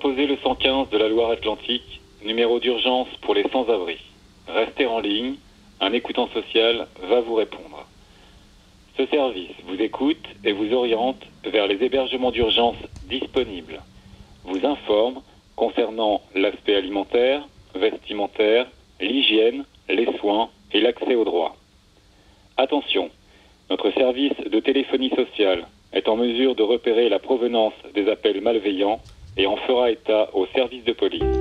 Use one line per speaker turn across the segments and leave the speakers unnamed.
composé le 115 de la Loire-Atlantique, numéro d'urgence pour les sans-abri. Restez en ligne, un écoutant social va vous répondre. Ce service vous écoute et vous oriente vers les hébergements d'urgence disponibles, vous informe concernant l'aspect alimentaire, vestimentaire, l'hygiène, les soins et l'accès aux droits. Attention, notre service de téléphonie sociale est en mesure de repérer la provenance des appels malveillants et en fera état au service de police.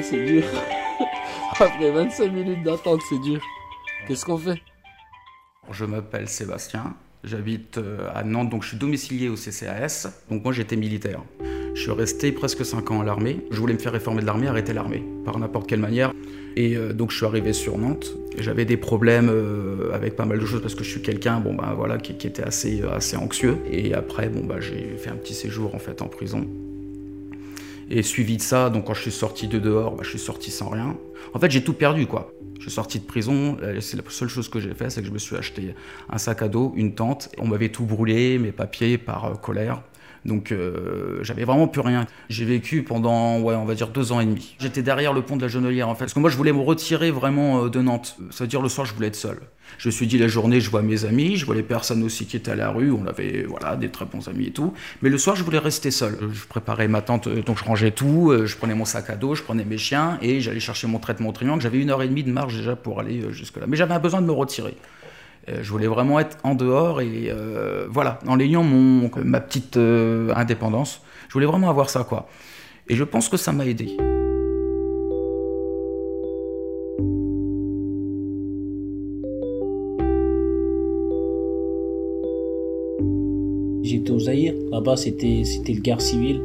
C'est dur. Après 25 minutes d'attente, c'est dur. Qu'est-ce qu'on fait?
Je m'appelle Sébastien, j'habite euh, à Nantes, donc je suis domicilié au CCAS. Donc moi j'étais militaire. Je suis resté presque 5 ans à l'armée. Je voulais me faire réformer de l'armée, arrêter l'armée, par n'importe quelle manière. Et euh, donc je suis arrivé sur Nantes. J'avais des problèmes euh, avec pas mal de choses parce que je suis quelqu'un, bon ben voilà, qui, qui était assez, assez anxieux. Et après, bon bah j'ai fait un petit séjour en fait en prison. Et suivi de ça, donc quand je suis sorti de dehors, bah, je suis sorti sans rien. En fait, j'ai tout perdu, quoi. Je suis sorti de prison, euh, c'est la seule chose que j'ai fait, c'est que je me suis acheté un sac à dos, une tente. On m'avait tout brûlé, mes papiers, par euh, colère. Donc euh, j'avais vraiment plus rien. J'ai vécu pendant, ouais, on va dire deux ans et demi. J'étais derrière le pont de la Genelière en fait, parce que moi je voulais me retirer vraiment de Nantes. Ça veut dire le soir je voulais être seul. Je me suis dit la journée je vois mes amis, je vois les personnes aussi qui étaient à la rue, on avait voilà des très bons amis et tout. Mais le soir je voulais rester seul. Je préparais ma tente, euh, donc je rangeais tout, euh, je prenais mon sac à dos, je prenais mes chiens et j'allais chercher mon traitement triangle. J'avais une heure et demie de marche déjà pour aller euh, jusque là. Mais j'avais besoin de me retirer. Je voulais vraiment être en dehors et euh, voilà, en ayant mon, ma petite euh, indépendance. Je voulais vraiment avoir ça, quoi. Et je pense que ça m'a aidé.
J'étais au Zaïre. Là-bas, c'était c'était le guerre civile.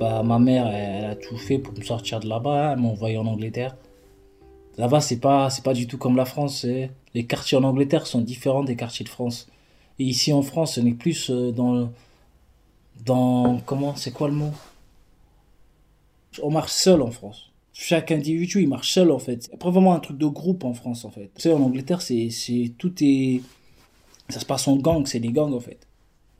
Bah, ma mère, elle, a tout fait pour me sortir de là-bas. Elle m'a envoyé en Angleterre. Là-bas, c'est pas c'est pas du tout comme la France. c'est- Les quartiers en Angleterre sont différents des quartiers de France. Et ici en France, on est plus euh, dans dans comment c'est quoi le mot? On marche seul en France. Chaque individu, il marche seul en fait. C'est pas vraiment un truc de groupe en France en fait. Tu sais, en Angleterre, c'est tout est ça se passe en gang, c'est des gangs en fait.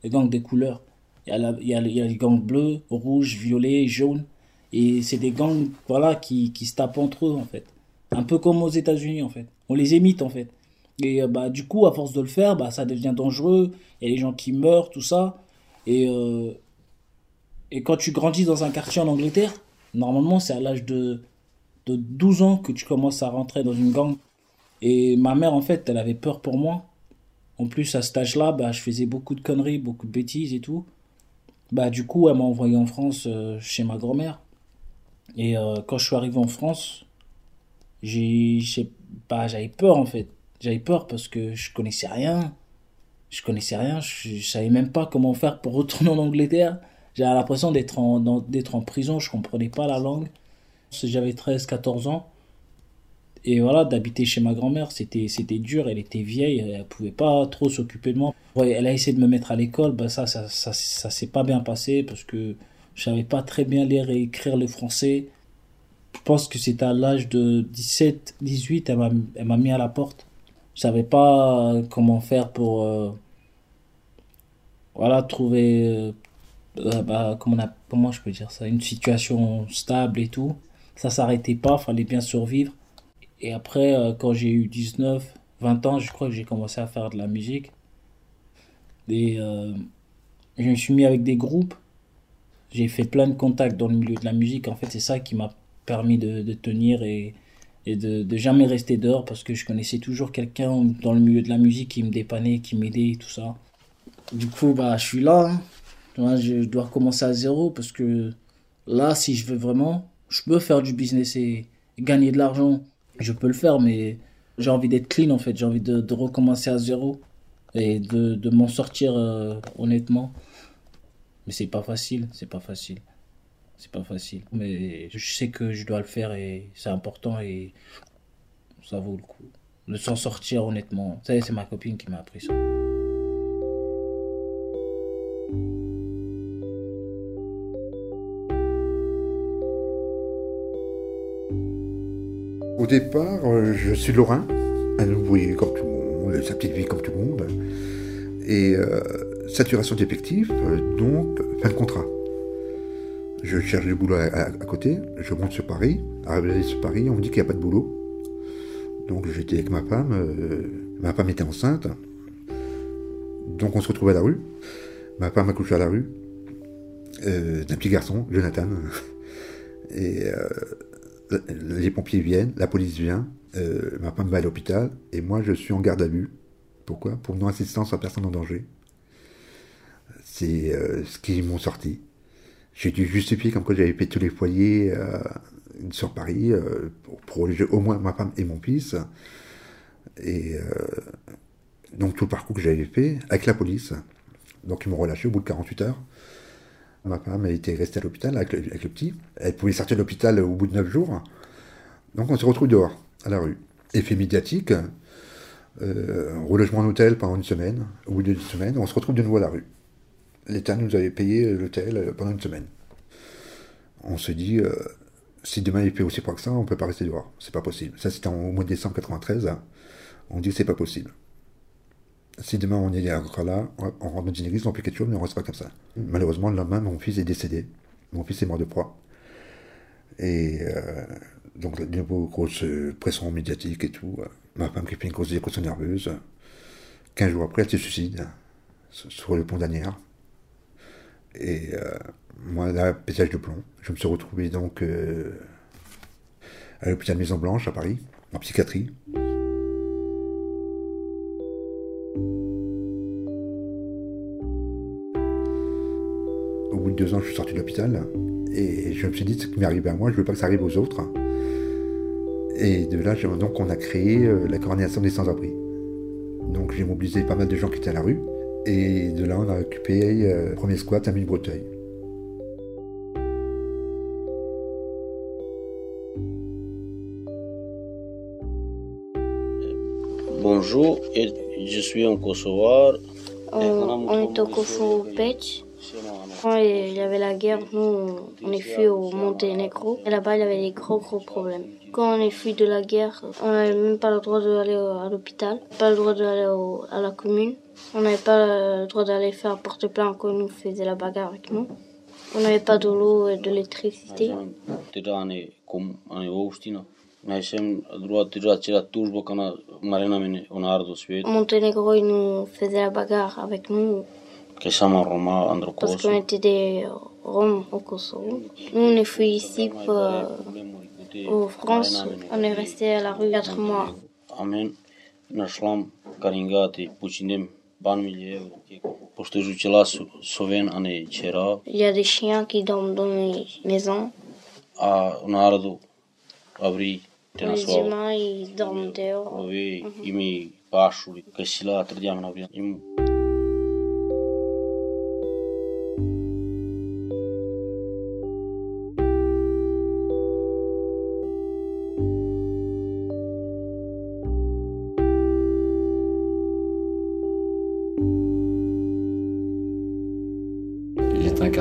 Les gangs des couleurs. Il y a, la- il y a, il y a les gangs bleus, rouges, violets, jaunes. Et c'est des gangs voilà, qui, qui se tapent entre eux en fait. Un peu comme aux États-Unis en fait. On les imite en fait. Et euh, bah, du coup, à force de le faire, bah, ça devient dangereux. Il y a des gens qui meurent, tout ça. Et, euh, et quand tu grandis dans un quartier en Angleterre, normalement, c'est à l'âge de, de 12 ans que tu commences à rentrer dans une gang. Et ma mère, en fait, elle avait peur pour moi. En plus, à cet âge-là, bah, je faisais beaucoup de conneries, beaucoup de bêtises et tout. Bah, du coup, elle m'a envoyé en France euh, chez ma grand-mère. Et euh, quand je suis arrivé en France, bah, j'avais peur en fait. J'avais peur parce que je connaissais rien. Je connaissais rien. Je, je savais même pas comment faire pour retourner en Angleterre. J'avais l'impression d'être en, en prison. Je comprenais pas la langue. J'avais 13, 14 ans. Et voilà, d'habiter chez ma grand-mère, c'était, c'était dur. Elle était vieille, elle pouvait pas trop s'occuper de moi. Elle a essayé de me mettre à l'école, bah ça, ça, ça, ça s'est pas bien passé parce que je savais pas très bien lire et écrire le français. Je pense que c'était à l'âge de 17, 18, elle m'a, elle m'a mis à la porte. Je savais pas comment faire pour, euh, voilà, trouver, euh, euh, bah, comment, on a, comment je peux dire ça, une situation stable et tout. Ça s'arrêtait pas, fallait bien survivre. Et après, euh, quand j'ai eu 19, 20 ans, je crois que j'ai commencé à faire de la musique. Et euh, je me suis mis avec des groupes. J'ai fait plein de contacts dans le milieu de la musique. En fait, c'est ça qui m'a permis de, tenir et, et de, de jamais rester dehors parce que je connaissais toujours quelqu'un dans le milieu de la musique qui me dépannait, qui m'aidait et tout ça. Du coup, bah, je suis là. hein. Je dois recommencer à zéro parce que Là, si je veux vraiment, je peux faire du business et gagner de l'argent. Je peux le faire, mais j'ai envie d'être clean en fait. J'ai envie de, recommencer à zéro et de, de m'en sortir euh, honnêtement. Mais c'est pas facile, c'est pas facile. C'est pas facile. Mais je sais que je dois le faire et c'est important et ça vaut le coup. De s'en sortir honnêtement. Ça, c'est ma copine qui m'a appris ça.
Au départ, euh, je suis Lorrain, un ouvrier comme tout le monde, sa petite vie comme tout le monde. Et euh, saturation d'effectifs, euh, donc fin de contrat. Je cherche du boulot à, côté, je monte sur Paris. Arrivé sur Paris, on me dit qu'il n'y a pas de boulot. Donc j'étais avec ma femme, ma femme était enceinte. Donc on se retrouve à la rue. Ma femme a couché à la rue euh, d'un petit garçon, Jonathan. Et les pompiers viennent, la police vient, euh, ma femme va à l'hôpital et moi je suis en garde à vue. Pourquoi? Pour non-assistance à personne en danger. C'est euh, ce qu'ils m'ont sorti. J'ai dû justifier comme quoi j'avais fait tous les foyers euh, sur Paris euh, pour protéger au moins ma femme et mon fils. Et euh, donc tout le parcours que j'avais fait avec la police. Donc ils m'ont relâché au bout de 48 heures. Ma femme était restée à l'hôpital avec le, petit. Elle pouvait sortir de l'hôpital au bout de 9 jours. Donc on se retrouve dehors, à la rue. Effet médiatique, euh, relogement en hôtel pendant une semaine. Au bout d'une semaine, on se retrouve de nouveau à la rue. L'État nous avait payé l'hôtel euh, pendant une semaine. On se dit, euh, si demain il fait aussi froid que ça, on peut pas rester dehors. C'est pas possible. Ça, c'était au mois de décembre 93. hein. On dit c'est pas possible. Si demain on est encore là, on rentre dans une église, on fait quelque chose, mais on reste pas comme ça. Malheureusement, le lendemain, mon fils est décédé. Mon fils est mort de froid. Et euh, donc, de nouveau, grosse euh, pression médiatique et tout. Ma femme qui fait une grosse dépression nerveuse. 15 jours après, elle se suicide sur le pont d'Anières. Et euh, moi, là, pétage de plomb. Je me suis retrouvé donc à l'hôpital Maison Blanche à Paris, en psychiatrie. Deux ans, je suis sorti de l'hôpital et je me suis dit ce qui m'est arrivé à moi, je veux pas que ça arrive aux autres. Et de là, donc, on a créé euh, la coordination des sans-abri. Donc, j'ai mobilisé pas mal de gens qui étaient à la rue. Et de là, on a occupé euh, le premier squat à Mille-Breteuil.
Bonjour, et je suis en Kosovo.
On, on est au Kosovo Pech. Quand il y avait la guerre, nous, on est fui au Monténégro. Et là-bas, il y avait des gros, gros problèmes. Quand on est fui de la guerre, on n'avait même pas le droit d'aller à l'hôpital, pas le droit d'aller à la commune. On n'avait pas le droit d'aller faire porte-plainte quand nous faisait la bagarre avec nous. On n'avait pas de l'eau et de l'électricité.
On.
Monténégro, il nous faisait la bagarre avec nous
Roma
parce qu'on était des Roms au Kosovo. Nous, on est fui ici pour, euh, au France. On est resté à la rue 4 mois.
Amen.
Il y a des chiens qui dorment dans les maisons.
a on ardo avri te
Les humains, ils dorment dehors.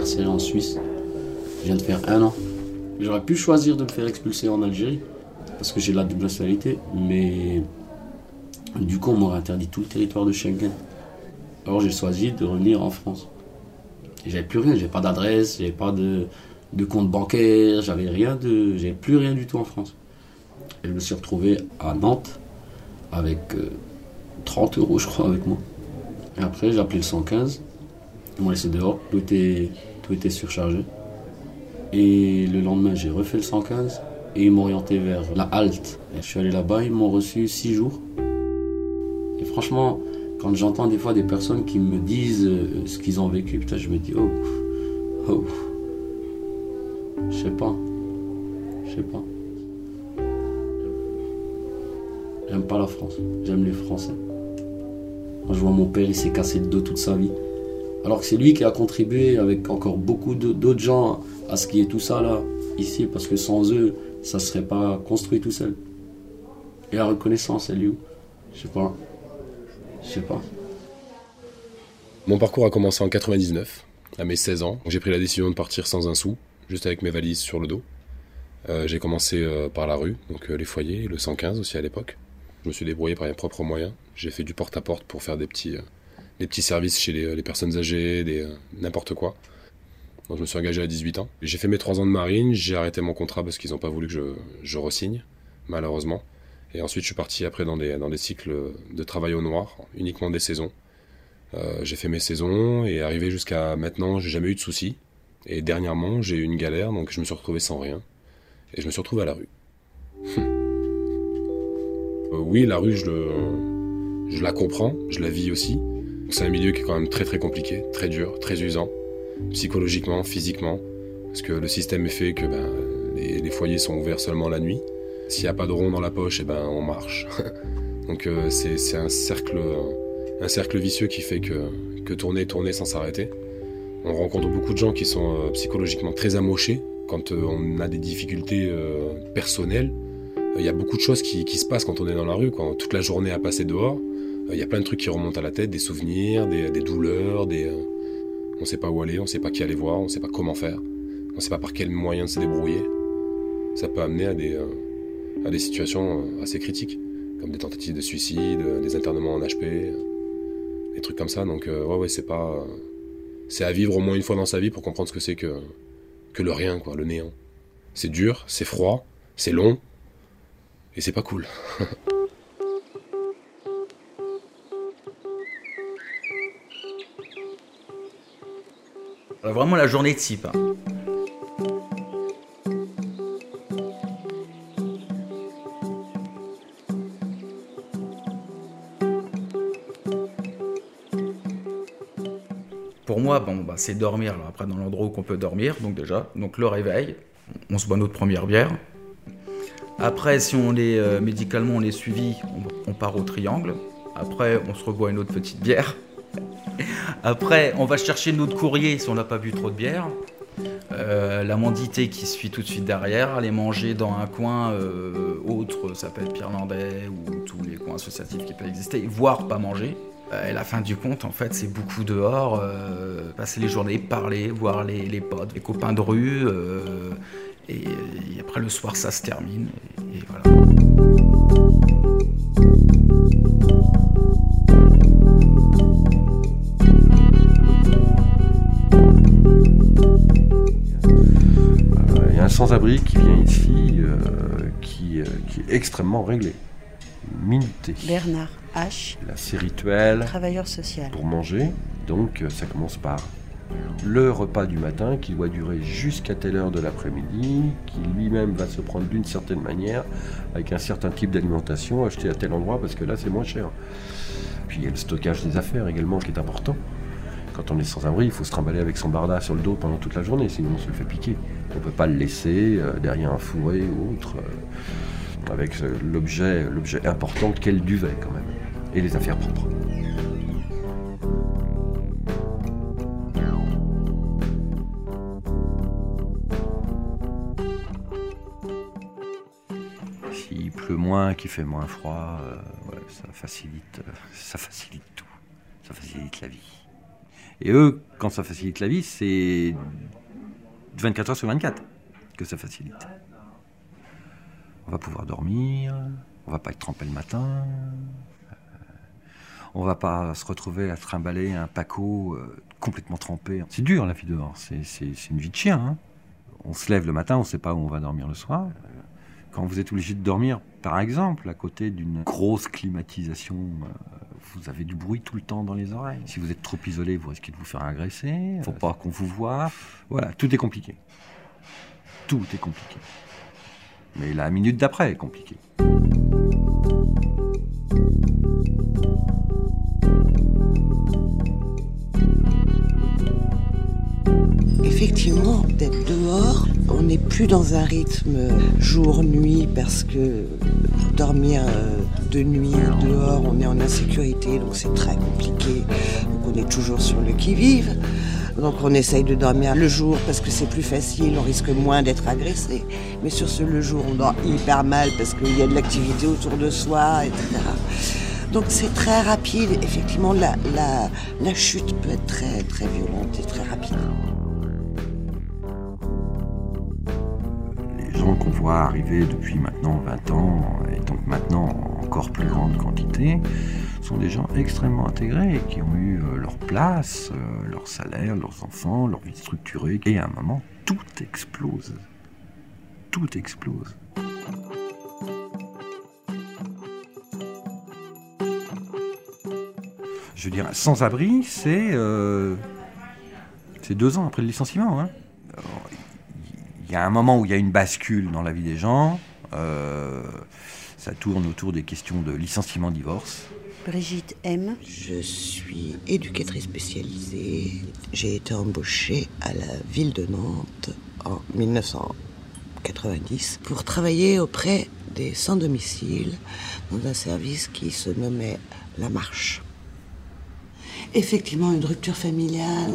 Incarcéré en Suisse. Je viens de faire un an. J'aurais pu choisir de me faire expulser en Algérie, parce que j'ai la double nationalité, mais du coup, on m'aurait interdit tout le territoire de Schengen. Alors j'ai choisi de revenir en France. J'avais plus rien, j'avais pas d'adresse, j'avais pas de, compte bancaire, j'avais rien de. J'avais plus rien du tout en France. Et je me suis retrouvé à Nantes avec euh, 30 euros, je crois, avec moi. Et après, j'ai appelé le 115. Ils m'ont laissé dehors, tout tout était surchargé. Et le lendemain, j'ai refait le 115 et ils m'ont orienté vers la halte. Je suis allé là-bas, ils m'ont reçu 6 jours. Et franchement, quand j'entends des fois des personnes qui me disent euh, ce qu'ils ont vécu, je me dis, oh, oh. Je sais pas. Je sais pas. J'aime pas la France. J'aime les Français. Moi, je vois mon père, il s'est cassé le dos toute sa vie. Alors que c'est lui qui a contribué avec encore beaucoup d'autres gens à ce qui est tout ça là, ici, parce que sans eux, ça serait pas construit tout seul. Et la reconnaissance, elle est où? Je sais pas. Je sais pas.
Mon parcours a commencé en 99, à mes 16 ans. J'ai pris la décision de partir sans un sou, juste avec mes valises sur le dos. Euh, j'ai commencé euh, par la rue, donc euh, les foyers, le 115 aussi à l'époque. Je me suis débrouillé par mes propres moyens. J'ai fait du porte-à-porte pour faire des petits, des petits services chez les, les personnes âgées, des, euh, n'importe quoi. Donc je me suis engagé à 18 ans. J'ai fait mes 3 ans de marine, j'ai arrêté mon contrat parce qu'ils n'ont pas voulu que je, je resigne, malheureusement. Et ensuite je suis parti après dans des, dans des cycles de travail au noir, uniquement des saisons. Euh, j'ai fait mes saisons et arrivé jusqu'à maintenant, j'ai jamais eu de soucis. Et dernièrement, j'ai eu une galère, donc je me suis retrouvé sans rien. Et je me suis retrouvé à la rue. Euh, oui, la rue, je, le, je la comprends, je la vis aussi. C'est un milieu qui est quand même très très compliqué, très dur, très usant, psychologiquement, physiquement. Parce que le système est fait que ben, les, foyers sont ouverts seulement la nuit. S'il n'y a pas de rond dans la poche, eh ben, on marche. donc euh, c'est un cercle un cercle vicieux qui fait que, que tourner, tourner sans s'arrêter. On rencontre beaucoup de gens qui sont euh, psychologiquement très amochés quand euh, on a des difficultés personnelles. Il y a beaucoup de choses qui, qui se passent quand on est dans la rue, quand toute la journée à passer dehors. Euh, Il y a plein de trucs qui remontent à la tête, des souvenirs, des, douleurs, des, euh, on ne sait pas où aller, on ne sait pas qui aller voir, on ne sait pas comment faire, on ne sait pas par quel moyen de se débrouiller. Ça peut amener à des, euh, à des situations euh, assez critiques, comme des tentatives de suicide, euh, des internements en HP, euh, des trucs comme ça. Donc euh, ouais, ouais, c'est pas, euh, c'est à vivre au moins une fois dans sa vie pour comprendre ce que c'est que que le rien, quoi, le néant. C'est dur, c'est froid, c'est long, et c'est pas cool.
vraiment la journée type. hein. Pour moi, bon, bah, c'est dormir, alors après dans l'endroit où on peut dormir, donc déjà, donc le réveil, on se boit notre première bière. Après, si on est euh, médicalement, on est suivi, on, part au triangle. Après, on se reboit une autre petite bière. Après, on va chercher notre courrier si on n'a pas bu trop de bière. Euh, la mandité qui suit tout de suite derrière, aller manger dans un coin euh, autre, ça peut être Pirlandais ou tous les coins associatifs qui peuvent exister, voire pas manger. Euh, et la fin du compte, en fait, c'est beaucoup dehors, passer les journées, parler, voir les, potes, les copains de rue. et, après, le soir, ça se termine. Et voilà.
Sans-abri qui vient ici, euh, qui, euh, qui est extrêmement réglé, minuté.
Bernard H.,
Il a ses rituels
travailleur social.
pour manger, donc euh, ça commence par le repas du matin qui doit durer jusqu'à telle heure de l'après-midi, qui lui-même va se prendre d'une certaine manière, avec un certain type d'alimentation acheté à tel endroit parce que là c'est moins cher. Puis il y a le stockage des affaires également qui est important. Quand on est sans abri, il faut se trimballer avec son barda sur le dos pendant toute la journée, sinon on se le fait piquer. On ne peut pas le laisser euh, derrière un fourré ou autre, euh, avec euh, l'objet, important qu'est le duvet quand même, et les affaires propres. S'il pleut moins, qu'il fait moins froid, ça facilite, ça facilite tout. Ça facilite la vie. Et eux, quand ça facilite la vie, c'est 24 heures sur 24 que ça facilite. On va pouvoir dormir, on va pas être trempé le matin, euh, on va pas se retrouver à trimballer un paco euh, complètement trempé. C'est dur la vie dehors, c'est une vie de chien. hein. On se lève le matin, on sait pas où on va dormir le soir. Quand vous êtes obligé de dormir, par exemple, à côté d'une grosse climatisation, euh, vous avez du bruit tout le temps dans les oreilles. Si vous êtes trop isolé, vous risquez de vous faire agresser. Faut pas qu'on vous voit. Voilà, tout est compliqué. Tout est compliqué. Mais la minute d'après est compliquée.
effectivement d'être dehors. On n'est plus dans un rythme jour-nuit parce que dormir euh, de nuit dehors, on est en insécurité, donc c'est très compliqué. On est toujours sur le qui-vive. Donc on essaye de dormir le jour parce que c'est plus facile, on risque moins d'être agressé. Mais sur ce le jour, on dort hyper mal parce qu'il y a de l'activité autour de soi, etc. Donc c'est très rapide. Effectivement, la, chute peut être très très violente et très rapide.
Les gens qu'on voit arriver depuis maintenant 20 ans, et donc maintenant en encore plus grande quantité, sont des gens extrêmement intégrés, qui ont eu euh, leur place, euh, leur salaire, leurs enfants, leur vie structurée. Et à un moment, tout explose. Tout explose. Je veux dire, sans-abri, c'est euh, deux ans après le licenciement. hein. Il y a un moment où il y a une bascule dans la vie des gens. euh, ça tourne autour des questions de licenciement-divorce.
Brigitte M.
Je suis éducatrice spécialisée. J'ai été embauchée à la ville de Nantes en 1990 pour travailler auprès des sans-domicile dans un service qui se nommait La Marche. Effectivement, une rupture familiale,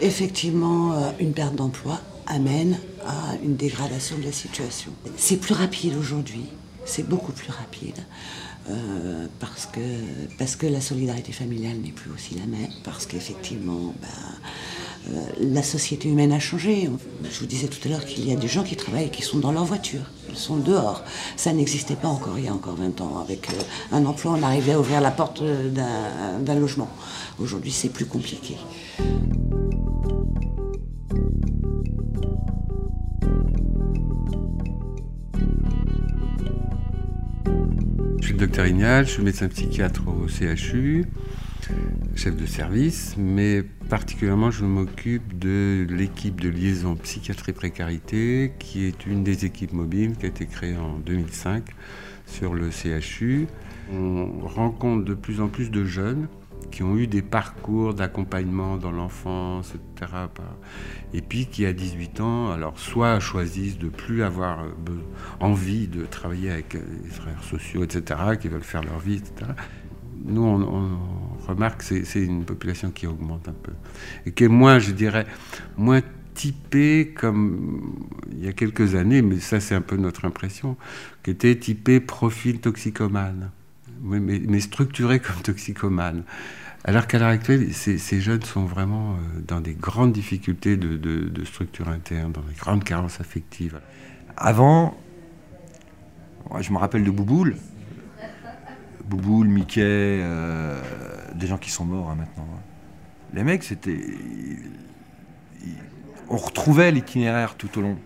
effectivement, euh, une perte d'emploi amène à une dégradation de la situation. C'est plus rapide aujourd'hui, c'est beaucoup plus rapide. euh, parce, que, parce que la solidarité familiale n'est plus aussi la même, parce qu'effectivement, ben, euh, la société humaine a changé. Je vous disais tout à l'heure qu'il y a des gens qui travaillent et qui sont dans leur voiture, ils sont dehors. Ça n'existait pas encore il y a encore 20 ans. Avec euh, un emploi, on arrivait à ouvrir la porte d'un logement. Aujourd'hui, c'est plus compliqué.
Je suis le docteur Ignal, je suis médecin psychiatre au CHU, chef de service, mais particulièrement je m'occupe de l'équipe de liaison psychiatrie-précarité, qui est une des équipes mobiles qui a été créée en 2005 sur le CHU. On rencontre de plus en plus de jeunes qui ont eu des parcours d'accompagnement dans l'enfance, etc. Et puis qui, à 18 ans, alors soit choisissent de plus avoir euh, envie de travailler avec euh, les frères sociaux, etc., qui veulent faire leur vie, etc. Nous, on, on remarque que c'est- une population qui augmente un peu. Et qui est moins, je dirais, moins typée comme il y a quelques années, mais ça c'est un peu notre impression, qui était typée profil toxicomane, mais, structuré comme toxicomane. Alors qu'à l'heure actuelle, ces, jeunes sont vraiment euh, dans des grandes difficultés de, structure interne, dans des grandes carences affectives.
Avant, je me rappelle de Bouboule. Bouboule, Mickey, euh, des gens qui sont morts hein, maintenant. Les mecs, c'était. On retrouvait l'itinéraire tout au long.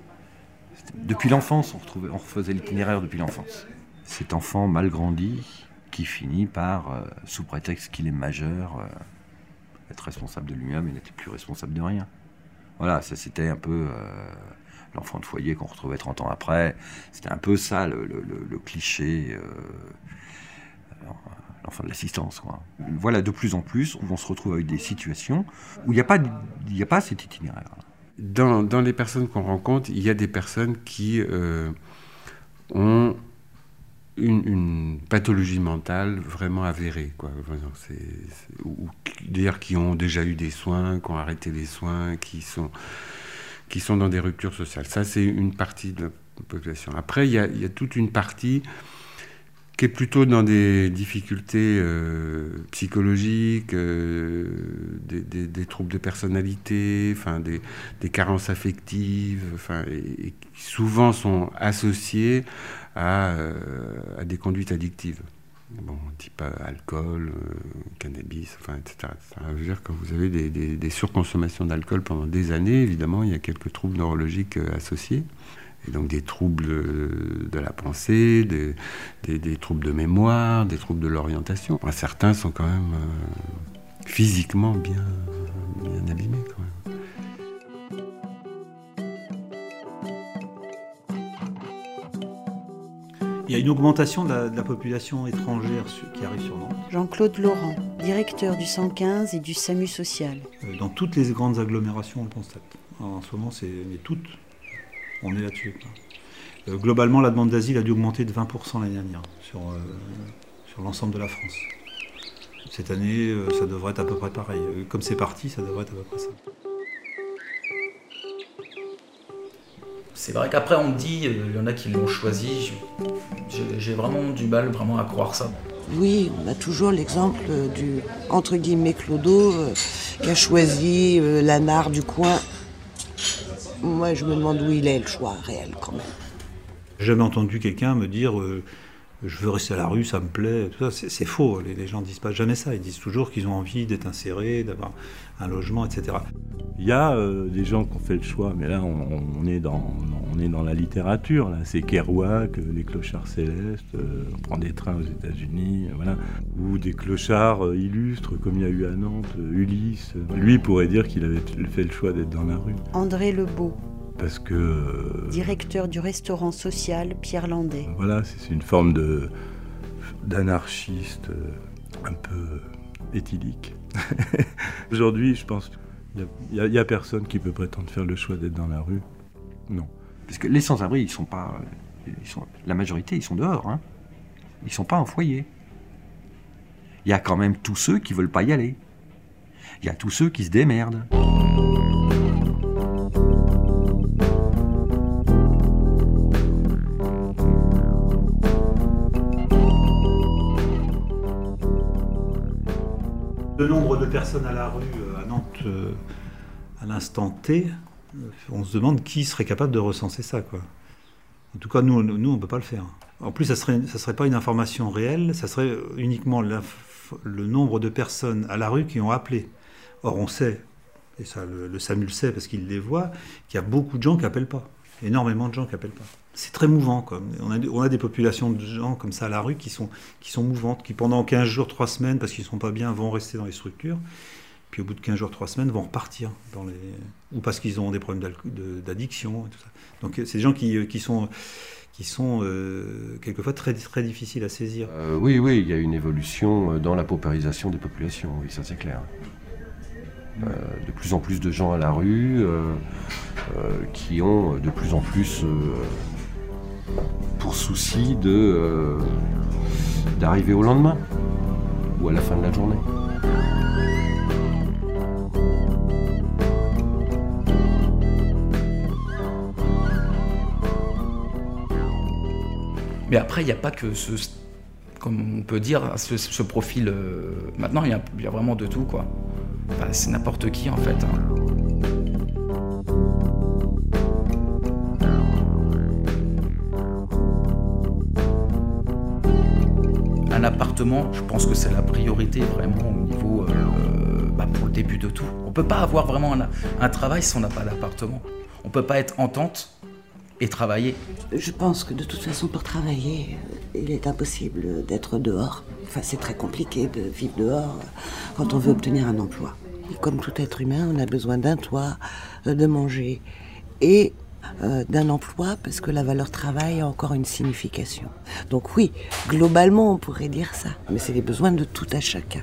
Depuis l'enfance, on, on refaisait l'itinéraire depuis l'enfance. Cet enfant mal grandi qui finit par, euh, sous prétexte qu'il est majeur, euh, être responsable de lui-même et n'était plus responsable de rien. Voilà, ça c'était un peu euh, l'enfant de foyer qu'on retrouvait 30 ans après. C'était un peu ça le, cliché, l'enfant de l'assistance. quoi. Voilà, de plus en plus, on se retrouve avec des situations où il n'y a, pas a pas cet itinéraire.
Dans, les personnes qu'on rencontre, il y a des personnes qui ont une, pathologie mentale vraiment avérée, quoi. Vraiment, ou d'ailleurs qui ont déjà eu des soins, qui ont arrêté les soins, qui sont, qui sont dans des ruptures sociales. Ça, c'est une partie de la population. Après, il y a, toute une partie qui est plutôt dans des difficultés euh, psychologiques, euh, des, des- des troubles de personnalité, enfin des, des carences affectives, enfin, et, et qui souvent sont associées à, euh, à des conduites addictives. Bon, type euh, alcool, euh, cannabis, enfin, etc. Ça veut dire que vous avez des, surconsommations d'alcool pendant des années, évidemment, il y a quelques troubles neurologiques associés. Et donc des troubles de la pensée, des, troubles de mémoire, des troubles de l'orientation. Certains sont quand même physiquement bien, bien abîmés. Quand
Il y a une augmentation de la, de la population étrangère qui arrive sur Nantes.
Jean-Claude Laurent, directeur du 115 et du SAMU social.
Euh, Dans toutes les grandes agglomérations, on le constate. En ce moment, c'est mais toutes. On est là-dessus. Euh, globalement, la demande d'asile a dû augmenter de 20% l'année dernière sur, euh, sur l'ensemble de la France. Cette année, euh, ça devrait être à peu près pareil. Comme c'est parti, ça devrait être à peu près ça.
C'est vrai qu'après on me dit, euh, il y en a qui l'ont choisi, j'ai- vraiment du mal vraiment à croire ça.
Oui, on a toujours l'exemple euh, du entre guillemets clodo euh, qui a choisi euh, la nare du coin. Moi, je me demande où il est le choix réel quand même.
J'ai jamais entendu quelqu'un me dire euh, je veux rester à la rue, ça me plaît. Tout ça, c'est, faux. Les, les gens disent pas jamais ça. Ils disent toujours qu'ils ont envie d'être insérés, d'avoir un logement, etc.
Il y a euh, des gens qui ont fait le choix, mais là on, on est, dans, on est dans la littérature. Là. C'est Kerouac, euh, les clochards célestes, euh, on prend des trains aux États-Unis, euh, voilà. ou des clochards euh, illustres comme il y a eu à Nantes, euh, Ulysse. Lui pourrait dire qu'il avait fait le choix d'être dans la rue.
André Lebeau,
Parce que euh,
directeur du restaurant social Pierre Landais.
voilà, c'est une forme de d'anarchiste euh, un peu éthylique. Aujourd'hui, je pense qu'il n'y a, personne qui peut prétendre faire le choix d'être dans la rue. Non.
Parce que les sans-abri, ils sont pas. Ils sont, la majorité, ils sont dehors. Hein. Ils sont pas en foyer. Il y a quand même tous ceux qui veulent pas y aller. Il y a tous ceux qui se démerdent.
Le nombre de personnes à la rue euh, à Nantes euh, à l'instant T, euh, on se demande qui serait capable de recenser ça. En tout cas, nous, nous on ne peut pas le faire. En plus, ça ne serait, ça serait pas une information réelle, ça serait uniquement le nombre de personnes à la rue qui ont appelé. Or, on sait, et ça le, le SAMU le sait parce qu'il les voit, qu'il y a beaucoup de gens qui n'appellent pas. Énormément de gens qui n'appellent pas. C'est très mouvant. Quoi. On, a, on a des populations de gens comme ça à la rue qui sont, qui sont mouvantes, qui pendant 15 jours, 3 semaines, parce qu'ils ne sont pas bien, vont rester dans les structures. Puis au bout de 15 jours, 3 semaines, vont repartir. Dans les... Ou parce qu'ils ont des problèmes d'addiction. Donc c'est des gens qui, qui sont, qui sont euh, quelquefois très, très difficiles à saisir.
Euh, oui, oui, il y a une évolution euh, dans la paupérisation des populations, oui, ça c'est clair. Euh, de plus en plus de gens à la rue, euh, euh, qui ont de plus en plus euh, pour souci de euh, d'arriver au lendemain ou à la fin de la journée.
Mais après, il n'y a pas que ce, comme on peut dire, ce, profil. euh, maintenant, il y, a- vraiment de tout, quoi. C'est n'importe qui, en fait. hein. Un appartement, je pense que c'est la priorité vraiment au niveau euh, bah, pour le début de tout. On peut pas avoir vraiment un, travail si on n'a pas d'appartement. On peut pas être en tente et travailler.
Je pense que de toute façon, pour travailler, euh, il est impossible d'être dehors. Enfin, c'est très compliqué de vivre dehors euh, quand on veut obtenir un emploi. Comme tout être humain, on a besoin d'un toit, euh, de manger et euh, d'un emploi parce que la valeur travail a encore une signification. Donc oui, globalement, on pourrait dire ça. Mais c'est les besoins de tout à chacun.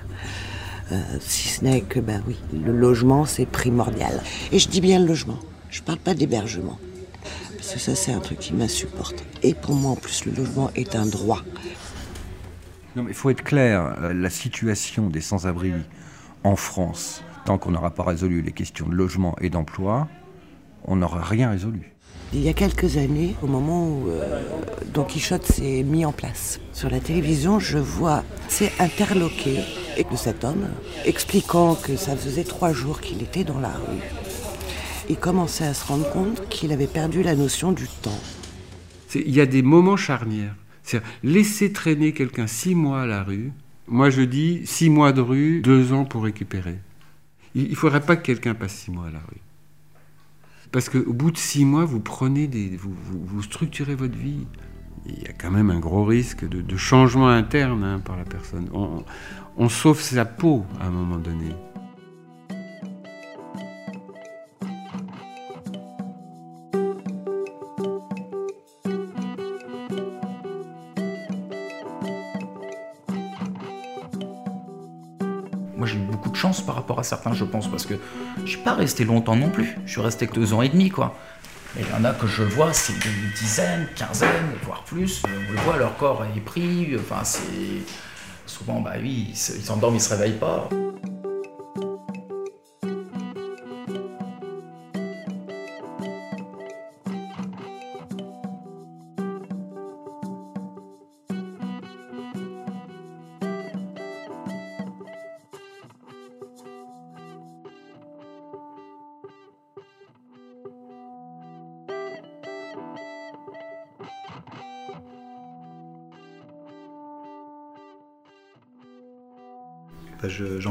Euh, si ce n'est que, ben oui, le logement, c'est primordial. Et je dis bien le logement. Je parle pas d'hébergement. Parce que ça, c'est un truc qui m'insupporte. Et pour moi, en plus, le logement est un droit.
Non, mais il faut être clair, euh, la situation des sans-abri en France, tant qu'on n'aura pas résolu les questions de logement et d'emploi, on n'aura rien résolu.
Il y a quelques années, au moment où euh, Don Quichotte s'est mis en place, sur la télévision, je vois, c'est interloqué de cet homme, expliquant que ça faisait trois jours qu'il était dans la rue. Il commençait à se rendre compte qu'il avait perdu la notion du temps.
Il y a des moments charnières. C'est laisser traîner quelqu'un six mois à la rue. Moi, je dis six mois de rue, deux ans pour récupérer. Il ne faudrait pas que quelqu'un passe six mois à la rue. Parce qu'au bout de six mois, vous prenez des, vous, vous- structurez votre vie. Il y a quand même un gros risque de, de changement interne hein, par la personne. On, on sauve sa peau à un moment donné.
À certains, je pense, parce que je suis pas resté longtemps non plus. Je suis resté que deux ans et demi, quoi. Il y en a que je vois, c'est une dizaine, quinzaine, voire plus. On le voit, leur corps est pris. Enfin, c'est. Souvent, bah oui, ils s'endorment, ils se réveillent pas.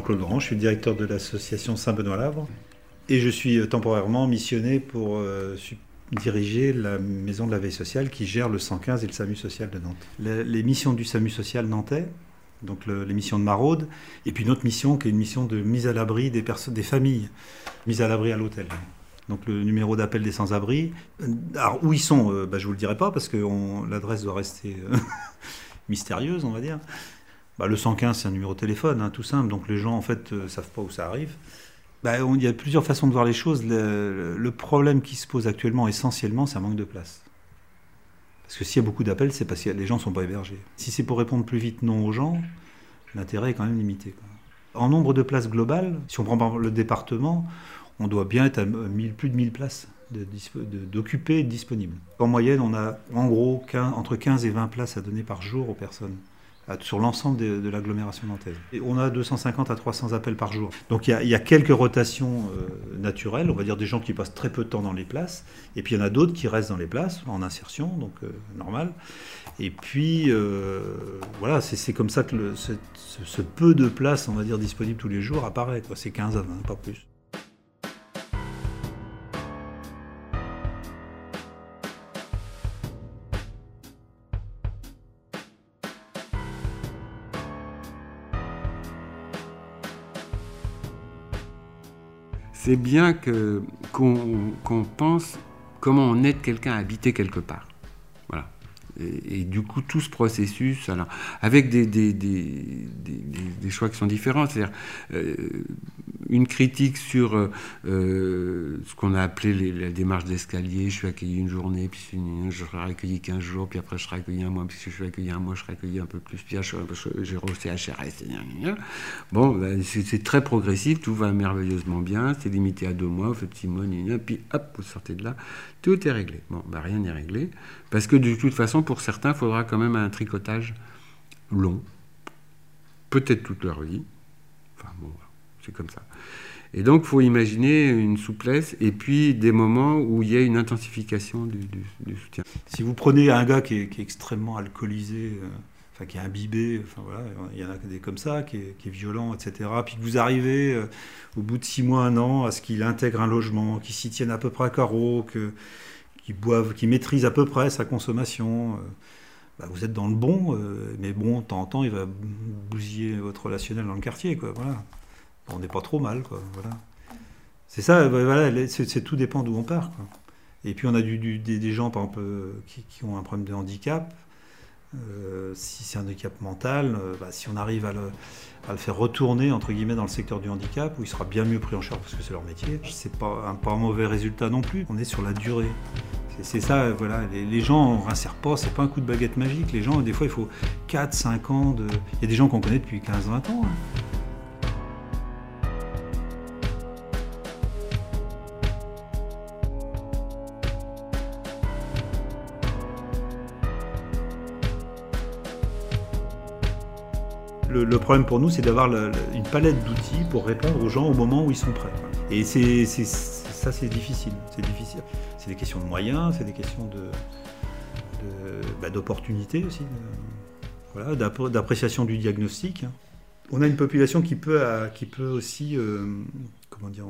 Jean-Claude Laurent, je suis directeur de l'association Saint-Benoît-Lavre et je suis euh, temporairement missionné pour euh, diriger la maison de la veille sociale qui gère le 115 et le SAMU social de Nantes. les missions du SAMU social nantais, donc les missions de maraude, et puis une autre mission qui est une mission de mise à l'abri des, familles, mise à l'abri à l'hôtel. Donc le numéro d'appel des sans-abri. Alors où ils sont, euh, bah, je ne vous le dirai pas parce que l'adresse doit rester mystérieuse, on va dire. Bah, le 115, c'est un numéro de téléphone, hein, tout simple. Donc les gens, en fait, ne euh, savent pas où ça arrive. Bah, il y a plusieurs façons de voir les choses. Le, problème qui se pose actuellement, essentiellement, c'est un manque de place. Parce que s'il y a beaucoup d'appels, c'est parce que les gens ne sont pas hébergés. Si c'est pour répondre plus vite non aux gens, l'intérêt est quand même limité. En nombre de places globales, si on prend le département, on doit bien être à plus de 1000 places d'occupés disponibles. En moyenne, on a en gros entre 15 et 20 places à donner par jour aux personnes sur l'ensemble de, l'agglomération nantaise. Et on a 250 à 300 appels par jour. Donc il y a, quelques rotations euh, naturelles, on va dire des gens qui passent très peu de temps dans les places, et puis il y en a d'autres qui restent dans les places, en insertion, donc euh, normal. Et puis euh, voilà, c'est comme ça que ce, ce, peu de places, on va dire, disponibles tous les jours apparaît. C'est 15 à 20, pas plus.
C'est bien qu'on, pense comment on aide quelqu'un à habiter quelque part. Et, du coup, tout ce processus, avec des, des, des, des, choix qui sont différents, c'est-à-dire euh, une critique sur euh, euh, ce qu'on a appelé la démarche d'escalier. Je suis accueilli une journée, puis je serai accueilli 15 jours, puis après je serai accueilli un mois, puis si je suis accueilli un mois, je serai accueilli un peu plus, puis j'ai reçu HRS. Bon, ben, c'est très progressif, tout va merveilleusement bien, c'est limité à deux mois, vous faites six mois, puis hop, vous sortez de là, tout est réglé. Bon, ben, rien n'est réglé, parce que de toute façon, pour certains, il faudra quand même un tricotage long, peut-être toute leur vie. Enfin bon, c'est comme ça. Et donc, il faut imaginer une souplesse et puis des moments où il y a une intensification du, soutien.
Si vous prenez un gars qui est, extrêmement alcoolisé, euh, enfin qui est imbibé, enfin voilà, il y en a des comme ça, qui est, violent, etc. Puis que vous arrivez euh, au bout de six mois, un an, à ce qu'il intègre un logement, qu'il s'y tienne à peu près à carreau, qu'il boive, qu'il maîtrise à peu près sa consommation. Euh, bah, vous êtes dans le bon, mais bon, de temps en temps, il va bousiller votre relationnel dans le quartier, quoi. On n'est pas trop mal, quoi. Voilà. C'est ça, voilà, c'est, tout dépend d'où on part. Et puis on a des, gens, euh, qui, ont un problème de handicap. Euh, si c'est un handicap mental, euh, bah, si on arrive à le, faire retourner entre guillemets dans le secteur du handicap, où il sera bien mieux pris en charge parce que c'est leur métier, c'est pas un, mauvais résultat non plus. On est sur la durée. C'est, ça, voilà. Les, gens, on rinsère pas, c'est pas un coup de baguette magique. Les gens, des fois, il faut 4, 5 ans de. Il y a des gens qu'on connaît depuis 15-20 ans. Hein. Le, problème pour nous, c'est d'avoir une palette d'outils pour répondre aux gens au moment où ils sont prêts. Et c'est, ça, c'est difficile. C'est difficile. C'est des questions de moyens, c'est des questions de, bah, d'opportunité aussi, voilà, d'appréciation du diagnostic. On a une population qui peut, qui peut aussi, euh, comment dire,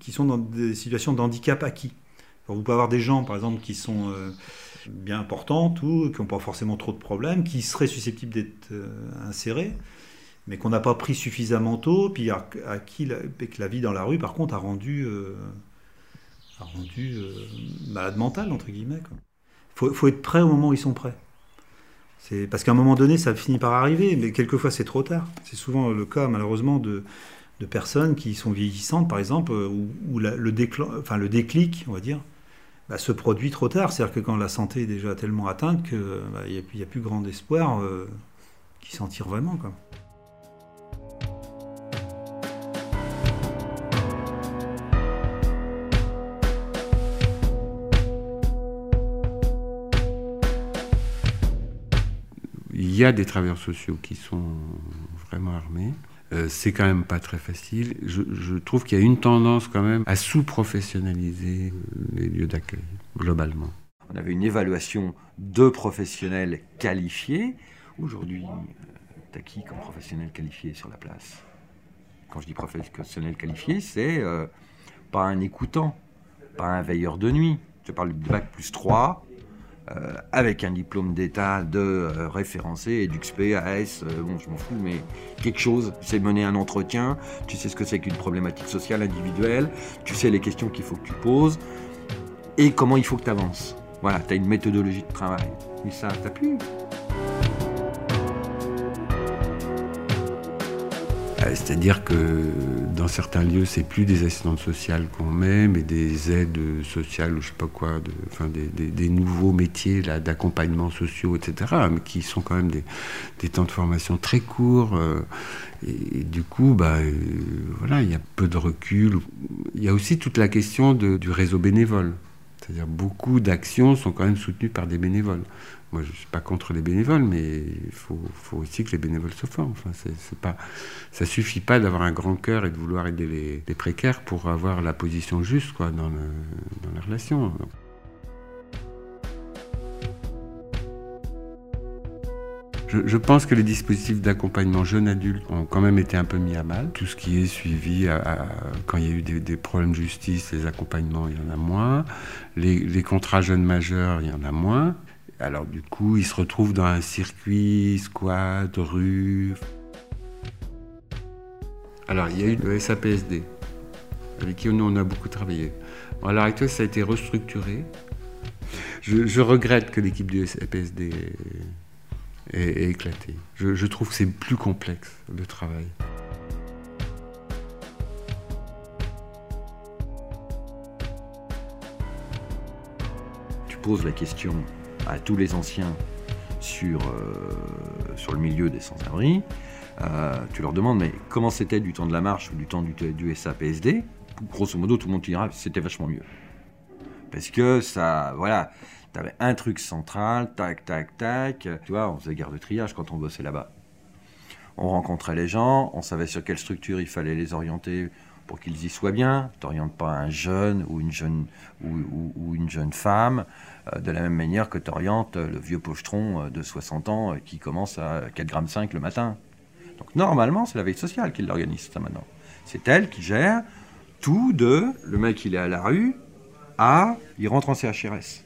qui, sont dans des situations de handicap acquis. vous pouvez avoir des gens, par exemple, qui sont euh, bien importantes ou qui n'ont pas forcément trop de problèmes, qui seraient susceptibles d'être euh, insérés, mais qu'on n'a pas pris suffisamment tôt, puis à, qui la, que la vie dans la rue, par contre, a rendu, euh, a rendu euh, malade mental, entre guillemets. Il faut, faut, être prêt au moment où ils sont prêts. C'est parce qu'à un moment donné, ça finit par arriver, mais quelquefois c'est trop tard. C'est souvent le cas, malheureusement, de, de personnes qui sont vieillissantes, par exemple, où, la- le, déclen- enfin, le déclic, on va dire, bah, se produit trop tard. C'est-à-dire que quand la santé est déjà tellement atteinte qu'il n'y a, plus- grand espoir euh, s'en tire vraiment.
Il y a des travailleurs sociaux qui sont vraiment armés. Euh, c'est quand même pas très facile. Je, trouve qu'il y a une tendance quand même à sous-professionnaliser les lieux d'accueil, globalement.
On avait une évaluation de professionnels qualifiés. Aujourd'hui, t'as qui comme professionnel qualifié sur la place? Quand je dis professionnel qualifié, c'est euh, pas un écoutant, pas un veilleur de nuit. Je parle du bac plus 3, euh, avec un diplôme d'état de euh, référencé, EduxP, AS, euh, bon je m'en fous, mais quelque chose. Tu sais mener un entretien, tu sais ce que c'est qu'une problématique sociale individuelle, tu sais les questions qu'il faut que tu poses, et comment il faut que tu avances. Voilà, tu as une méthodologie de travail. Mais ça, t'as plus.
C'est-à-dire que dans certains lieux, c'est plus des assistantes sociales qu'on met, mais des aides sociales ou je sais pas quoi, enfin des, nouveaux métiers d'accompagnement sociaux, etc., mais qui sont quand même des, temps de formation très courts. euh, et, du coup, bah, euh, voilà, il y a peu de recul. Il y a aussi toute la question du réseau bénévole. C'est-à-dire beaucoup d'actions sont quand même soutenues par des bénévoles. Moi, je ne suis pas contre les bénévoles, mais il faut, aussi que les bénévoles se forment. Enfin, ça suffit pas d'avoir un grand cœur et de vouloir aider les, précaires pour avoir la position juste dans la relation. Je, pense que les dispositifs d'accompagnement jeunes adultes ont quand même été un peu mis à mal. Tout ce qui est suivi, à- à- quand il y a eu des, problèmes de justice, les accompagnements, il y en a moins. Les, contrats jeunes majeurs, il y en a moins. Alors du coup, ils se retrouvent dans un circuit, squat, rue. Alors il y a eu le SAPSD, avec qui nous on a beaucoup travaillé. Bon, à l'heure actuelle, ça a été restructuré. Je regrette que l'équipe du SAPSD ait- ait éclaté. Je, je trouve que c'est plus complexe le travail.
Tu poses la question à tous les anciens sur, euh, sur le milieu des sans-abri. Euh, tu leur demandes, mais comment c'était du temps de la marche ou du temps du, du SAPSD Grosso modo, tout le monde te dira c'était vachement mieux. Parce que ça, voilà, t'avais un truc central, tac, tac, tac. Tu vois, on faisait garde de triage quand on bossait là-bas. On rencontrait les gens, on savait sur quelle structure il fallait les orienter pour qu'ils y soient bien. Tu n'orientes pas un jeune ou une jeune, ou, une jeune femme euh, de la même manière que tu orientes le vieux pochetron euh, de 60 ans euh, qui commence à 4,5 grammes le matin. Donc normalement, c'est la veille sociale qui l'organise, ça maintenant. C'est elle qui gère tout de le mec il est à la rue à il rentre en CHRS.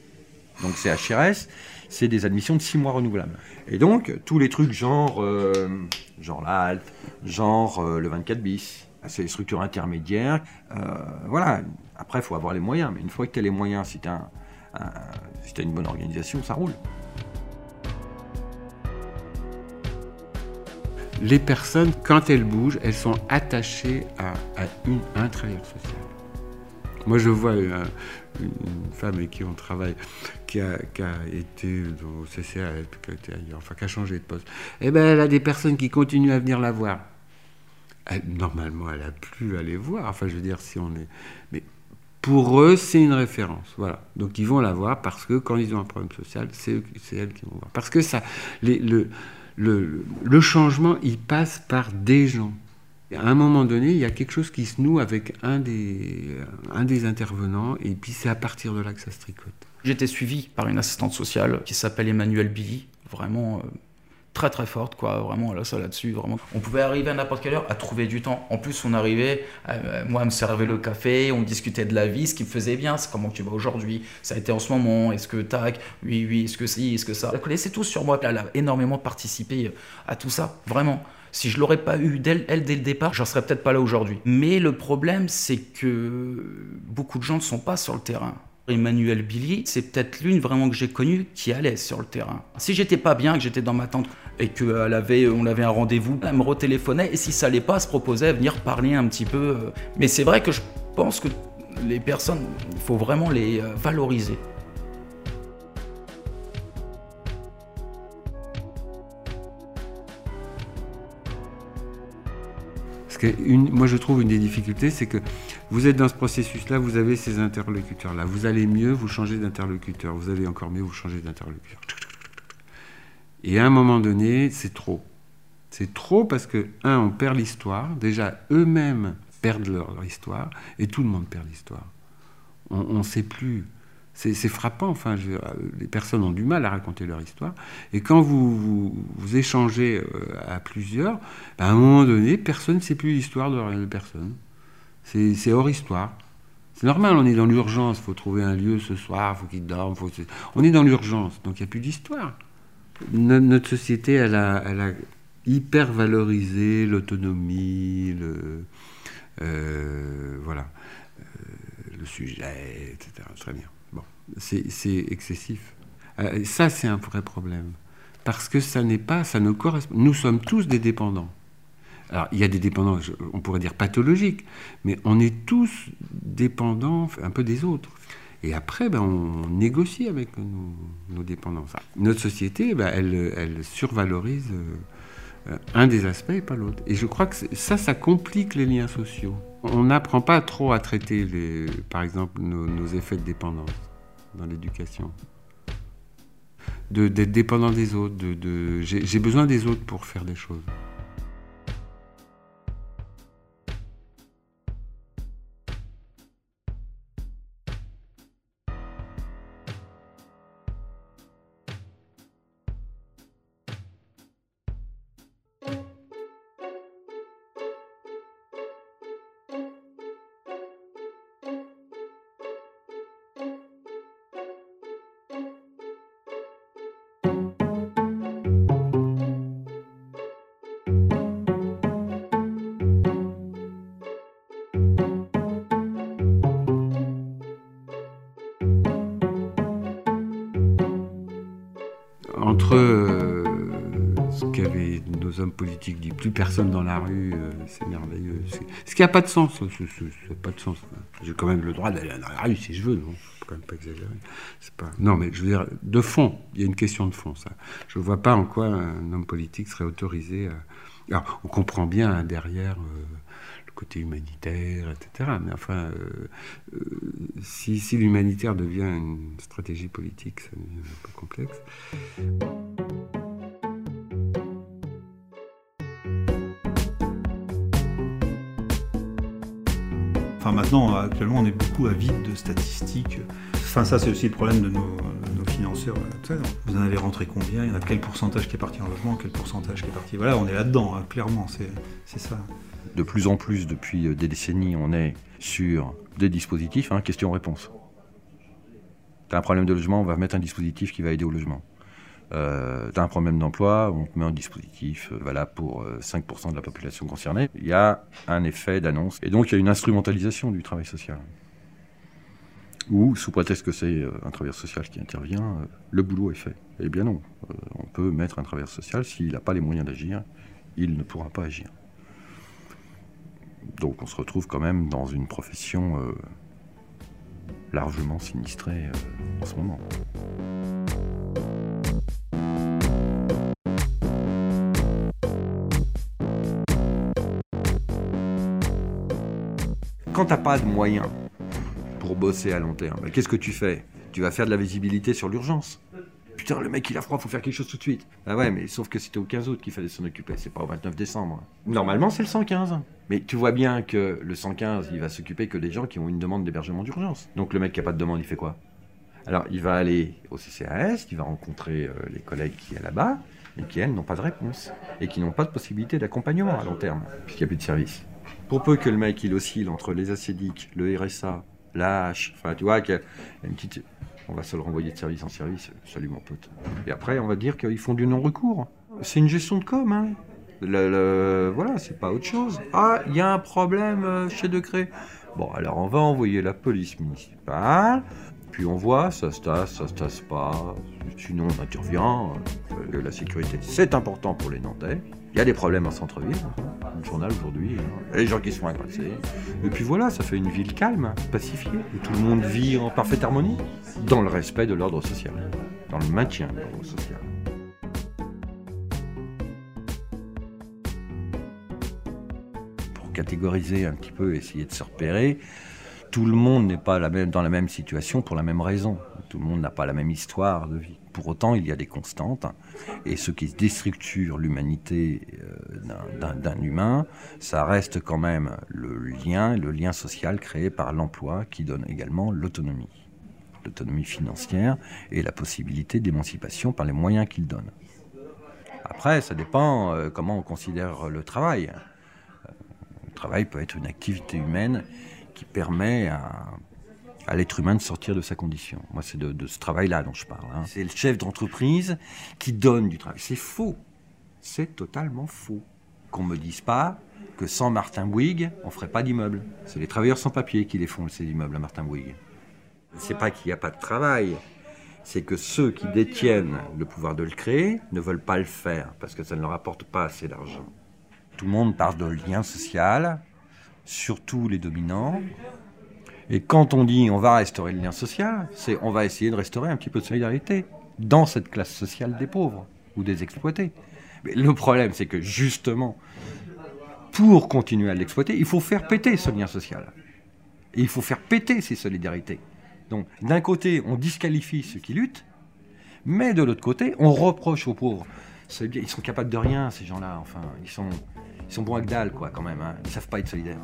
Donc CHRS, c'est des admissions de 6 mois renouvelables. Et donc tous les trucs genre euh, genre genre euh, le 24 bis, c'est structures intermédiaires. euh, voilà. Après, il faut avoir les moyens. Mais une fois que tu as les moyens, si tu as, une bonne organisation, ça roule.
Les personnes, quand elles bougent, elles sont attachées à, à une- à un travailleur social. Moi, je vois euh, une, femme avec qui on travaille, qui a, été au CCA, qui a été ailleurs, enfin, qui a changé de poste. Eh ben, elle a des personnes qui continuent à venir la voir. Normalement, elle a plus à les voir. Enfin, je veux dire, si on est. Mais pour eux, c'est une référence. Voilà. Donc, ils vont la voir parce que quand ils ont un problème social, c'est elles qui vont voir. Parce que ça, le, le changement, il passe par des gens. Et à un moment donné, il y a quelque chose qui se noue avec un des, intervenants, et puis c'est à partir de là que ça se tricote.
J'étais suivi par une assistante sociale qui s'appelle Emmanuelle Billy, vraiment euh, très très forte, quoi, vraiment là, ça là-dessus, vraiment. On pouvait arriver à n'importe quelle heure à trouver du temps. En plus, on arrivait, euh, moi, elle me servait le café, on discutait de la vie, ce qui me faisait bien, c'est comment tu vas aujourd'hui, ça a été en ce moment, est-ce que tac, oui, oui, est-ce que si, est-ce que ça? Elle connaissait tout sur moi, elle a énormément participé à tout ça, vraiment. Si je l'aurais pas eu elle dès le départ, j'en serais peut-être pas là aujourd'hui. Mais le problème, c'est que beaucoup de gens ne sont pas sur le terrain Emmanuel Billy, c'est peut-être l'une vraiment que j'ai connue qui allait sur le terrain. Si j'étais pas bien, que j'étais dans ma tente et qu'on avait, on avait un rendez-vous, elle me retéléphonait et si ça allait pas, elle se proposait à venir parler un petit peu. Mais c'est vrai que je pense que les personnes, il faut vraiment les euh, valoriser.
Moi, je trouve une des difficultés, c'est que vous êtes dans ce processus-là, vous avez ces interlocuteurs-là. Vous allez mieux, vous changez d'interlocuteur. Vous allez encore mieux, vous changez d'interlocuteur. Et à un moment donné, c'est trop. C'est trop parce que, un, on perd l'histoire. Déjà, eux-mêmes perdent leur histoire, et tout le monde perd l'histoire. On ne sait plus. C'est frappant. Enfin, les personnes ont du mal à raconter leur histoire. Et quand vous, vous, échangez euh, à plusieurs, ben, à un moment donné, personne ne sait plus l'histoire de, de personne. C'est hors histoire. C'est normal, on est dans l'urgence. Il faut trouver un lieu ce soir, il faut qu'ils dorment. faut- On est dans l'urgence, donc il n'y a plus d'histoire. No- Notre société, elle a, elle a hyper valorisé l'autonomie, le, euh, voilà, euh, le sujet, etc. Très bien. C'est excessif. Euh, ça, c'est un vrai problème. Parce que ça n'est pas, ça ne correspond. Nous sommes tous des dépendants. Alors, il y a des dépendants, on pourrait dire pathologiques, mais on est tous dépendants un peu des autres. Et après, ben, on négocie avec nos, nos dépendances. Notre société, ben, elle, elle survalorise euh, un des aspects et pas l'autre. Et je crois que ça, ça complique les liens sociaux. On n'apprend pas trop à traiter, les, par exemple, nos, effets de dépendance dans l'éducation. D'être dépendant des autres. De, j'ai besoin des autres pour faire des choses. Hommes politiques dit, plus personne dans la rue, euh, c'est merveilleux. Ce qui n'a pas de sens, ça pas de sens. J'ai quand même le droit d'aller dans la rue si je veux, non Faut quand même pas exagérer. Pas... Non, mais je veux dire, de fond, il y a une question de fond, ça. Je ne vois pas en quoi un homme politique serait autorisé à... Alors, on comprend bien hein, derrière euh, le côté humanitaire, etc. Mais enfin, euh, si, si l'humanitaire devient une stratégie politique, ça devient un peu complexe.
Maintenant, actuellement, on est beaucoup avide de statistiques. Enfin, ça, c'est aussi le problème de nos, de nos financeurs. Sais, Vous en avez rentré combien? Il y en a quel pourcentage qui est parti en logement Quel pourcentage qui est parti? Voilà, on est là-dedans, hein, clairement, c'est c'est ça.
De plus en plus, depuis euh, des décennies, on est sur des dispositifs, hein, question-réponse. T'as un problème de logement, on va mettre un dispositif qui va aider au logement. Euh, un problème d'emploi, on te met un dispositif euh, valable pour euh, 5% de la population concernée. Il y a un effet d'annonce. Et donc, il y a une instrumentalisation du travail social. Ou, sous prétexte que c'est euh, un travailleur social qui intervient, euh, le boulot est fait. Eh bien non. Euh, on peut mettre un travailleur social, s'il n'a pas les moyens d'agir, il ne pourra pas agir. Donc on se retrouve quand même dans une profession euh, largement sinistrée euh, en ce moment. Quand t'as pas de moyens pour bosser à long terme, qu'est-ce que tu fais? Tu vas faire de la visibilité sur l'urgence. Putain, le mec il a froid, faut faire quelque chose tout de suite. Ah ouais, mais sauf que c'était au 15 août qu'il fallait s'en occuper, c'est pas au 29 décembre. Normalement, c'est le 115. Mais tu vois bien que le 115, il va s'occuper que des gens qui ont une demande d'hébergement d'urgence. Donc le mec qui a pas de demande, il fait quoi? Alors, il va aller au CCAS, il va rencontrer euh, les collègues qui est là-bas, et qui, elles, n'ont pas de réponse. Et qui n'ont pas de possibilité d'accompagnement à long terme, puisqu'il n'y a plus de service. Pour peu que le mec, il oscille entre les acédiques, le RSA, la H, enfin, tu vois, qu'il y a une petite... On va se le renvoyer de service en service, salut mon pote. Et après, on va dire qu'ils font du non-recours. C'est une gestion de com, hein. Voilà, c'est pas autre chose. Ah, il y a un problème euh, chez Decré. Bon, alors on va envoyer la police municipale. Puis on voit, ça se tasse, ça se tasse pas. Sinon, on intervient. Euh, la sécurité, c'est important pour les Nantais. Il y a des problèmes en centre-ville. Le journal aujourd'hui, hein. les gens qui sont agressés. Et puis voilà, ça fait une ville calme, pacifiée, où tout le monde vit en parfaite harmonie, dans le respect de l'ordre social, dans le maintien de l'ordre social. Pour catégoriser un petit peu, essayer de se repérer, tout le monde n'est pas dans la même situation pour la même raison. Tout le monde n'a pas la même histoire de vie. Pour autant, il y a des constantes. Et ce qui déstructure l'humanité euh, d'un humain, ça reste quand même le lien, le lien social créé par l'emploi qui donne également l'autonomie. L'autonomie financière et la possibilité d'émancipation par les moyens qu'il donne. Après, ça dépend euh, comment on considère le travail. Euh, le travail peut être une activité humaine qui permet à à l'être humain de sortir de sa condition. Moi, c'est de, ce travail-là dont je parle. Hein. C'est le chef d'entreprise qui donne du travail. C'est faux. C'est totalement faux. Qu'on me dise pas que sans Martin Bouygues, on ferait pas d'immeubles. C'est les travailleurs sans papier qui les font, ces immeubles à Martin Bouygues. C'est pas qu'il n'y a pas de travail, c'est que ceux qui détiennent le pouvoir de le créer ne veulent pas le faire parce que ça ne leur apporte pas assez d'argent. Tout le monde parle de lien social, surtout les dominants, et quand on dit on va restaurer le lien social, c'est on va essayer de restaurer un petit peu de solidarité dans cette classe sociale des pauvres ou des exploités. Mais le problème, c'est que justement, pour continuer à l'exploiter, il faut faire péter ce lien social. Il faut faire péter ces solidarités. Donc, d'un côté, on disqualifie ceux qui luttent, mais de l'autre côté, on reproche aux pauvres. Ils sont capables de rien, ces gens-là. Enfin, ils sont, ils sont bons à dalle, quoi, quand même. Hein. Ils savent pas être solidaires.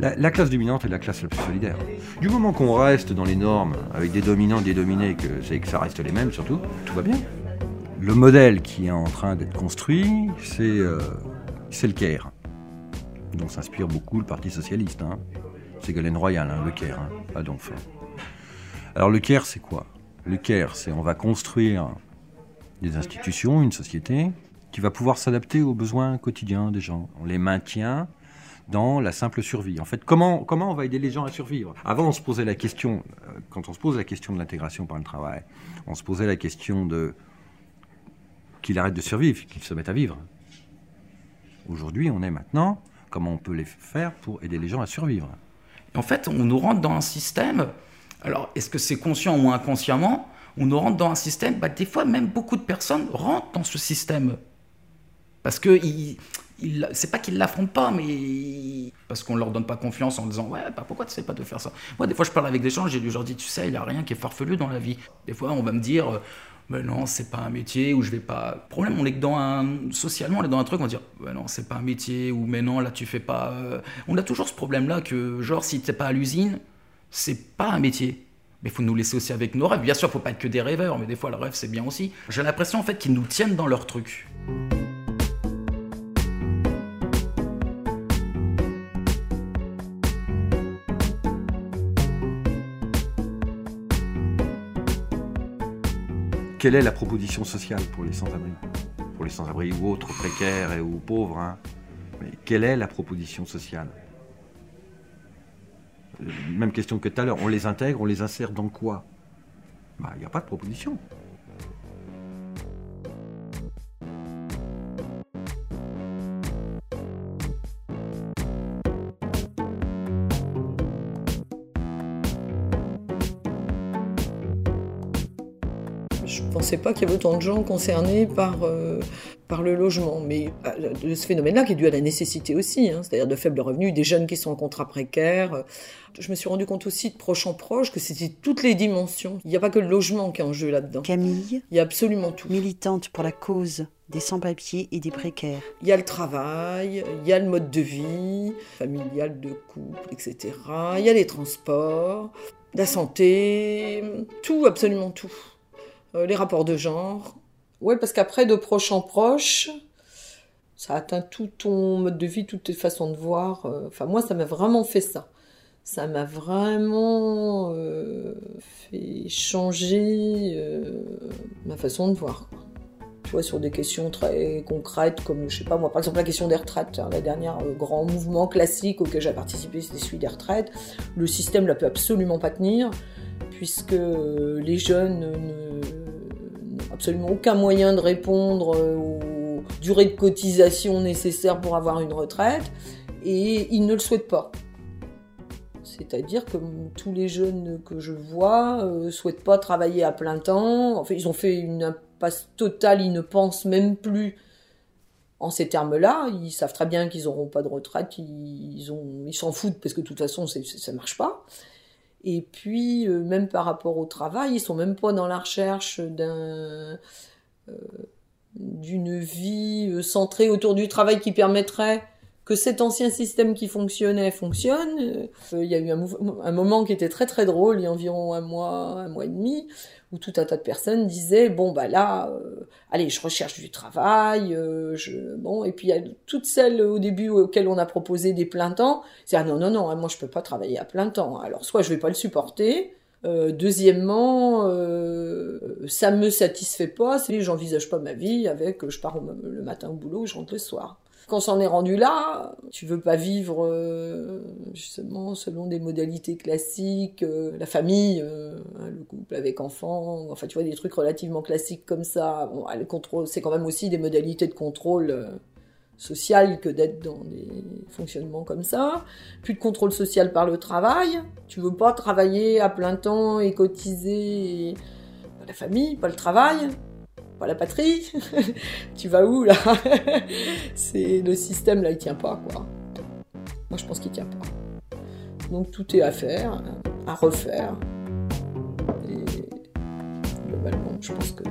La, classe dominante est la classe la plus solidaire. Du moment qu'on reste dans les normes, avec des dominants, des dominés, que que ça reste les mêmes surtout, tout va bien. Le modèle qui est en train d'être construit, c'est euh, le Caire, dont s'inspire beaucoup le Parti Socialiste. Hein. C'est Ségolène Royal, hein, le Caire, hein, pas d'enfant. Alors le Caire, c'est quoi? Le Caire, c'est on va construire des institutions, une société, qui va pouvoir s'adapter aux besoins quotidiens des gens. On les maintient dans la simple survie. En fait, comment, comment on va aider les gens à survivre? Avant, on se posait la question, euh, quand on se pose la question de l'intégration par le travail, on se posait la question de qu'il arrête de survivre, qu'il se mette à vivre. Aujourd'hui, on est maintenant, comment on peut les faire pour aider les gens à survivre?
En fait, on nous rentre dans un système, alors est-ce que c'est conscient ou inconsciemment On nous rentre dans un système, bah, des fois même beaucoup de personnes rentrent dans ce système. Parce que c'est pas qu'ils l'affrontent pas, mais parce qu'on leur donne pas confiance en disant ouais, bah pourquoi tu sais pas de faire ça? Moi, des fois, je parle avec des gens, j'ai leur dis tu sais, il y a rien qui est farfelu dans la vie. Des fois, on va me dire mais non, c'est pas un métier ou je vais pas. Problème, on est que dans un socialement, on est dans un truc, on va dire ouais, non, c'est pas un métier ou mais non, là tu fais pas. Euh. On a toujours ce problème-là que genre si t'es pas à l'usine, c'est pas un métier. Mais il faut nous laisser aussi avec nos rêves. Bien sûr, faut pas être que des rêveurs, mais des fois le rêve c'est bien aussi. J'ai l'impression en fait qu'ils nous tiennent dans leur truc.
Quelle est la proposition sociale pour les sans-abri? Pour les sans-abri ou autres précaires et ou pauvres. Hein. Mais quelle est la proposition sociale? Même question que tout à l'heure. On les intègre, on les insère dans quoi? Bah, Il n'y a pas de proposition.
Pensais pas qu'il y avait autant de gens concernés par, euh, par le logement. Mais euh, de ce phénomène-là, qui est dû à la nécessité aussi, hein, c'est-à-dire de faibles revenus, des jeunes qui sont en contrat précaire. Je me suis rendu compte aussi de proche en proche que c'était toutes les dimensions. Il n'y a pas que le logement qui est en jeu là-dedans.
Camille.
Il y a absolument tout.
Militante pour la cause des sans-papiers et des précaires.
Il y a le travail, il y a le mode de vie, familial, de couple, etc. Il y a les transports, la santé, tout, absolument tout. Euh, les rapports de genre. Oui, parce qu'après, de proche en proche, ça atteint tout ton mode de vie, toutes tes façons de voir. Euh, enfin, moi, ça m'a vraiment fait ça. Ça m'a vraiment euh, fait changer ma façon de voir. tu vois, sur des questions très concrètes, comme, je sais pas moi, par exemple la question des retraites, hein, la dernière grand mouvement classique auquel j'ai participé, c'était celui des retraites. Le système ne peut absolument pas tenir, puisque les jeunes n'ont absolument aucun moyen de répondre aux durées de cotisation nécessaires pour avoir une retraite, et ils ne le souhaitent pas. C'est-à-dire que tous les jeunes que je vois ne souhaitent pas travailler à plein temps. Enfin, ils ont fait une passe totale, ils ne pensent même plus en ces termes-là. Ils savent très bien qu'ils n'auront pas de retraite, ils s'en foutent parce que de toute façon ça ne marche pas. Et puis euh, même par rapport au travail, ils sont même pas dans la recherche d'un euh, d'une vie euh, centrée autour du travail qui permettrait que cet ancien système qui fonctionnait fonctionne. Il y a eu un, un, moment qui était très très drôle, il y a environ un mois, un mois et demi, où tout un tas de personnes disaient bon bah là euh, allez je recherche du travail euh, je bon et puis il y a toutes celles au début auxquelles on a proposé des plein temps c'est ah non non non moi je peux pas travailler à plein temps alors soit je vais pas le supporter euh, deuxièmement, euh, ça me satisfait pas, c'est j'envisage pas ma vie avec je pars le matin au boulot, je rentre le soir. Quand s'en est rendu là, tu veux pas vivre euh, justement selon des modalités classiques, euh, la famille, euh, hein, le couple avec enfants, enfin tu vois des trucs relativement classiques comme ça. Bon, le contrôle, c'est quand même aussi des modalités de contrôle social que d'être dans des fonctionnements comme ça. Plus de contrôle social par le travail. Tu veux pas travailler à plein temps et cotiser la famille, pas le travail pas la patrie, tu vas où là C'est le système là, il tient pas quoi. Moi je pense qu'il tient pas. Donc tout est à faire, à refaire. Et globalement, je pense que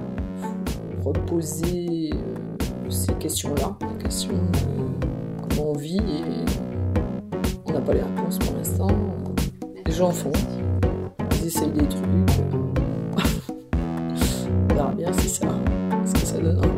faut reposer euh, ces questions-là, la question de comment on vit et on n'a pas les réponses pour l'instant. Les gens font, ils essayent des trucs. On verra bien si ça. Barcelona.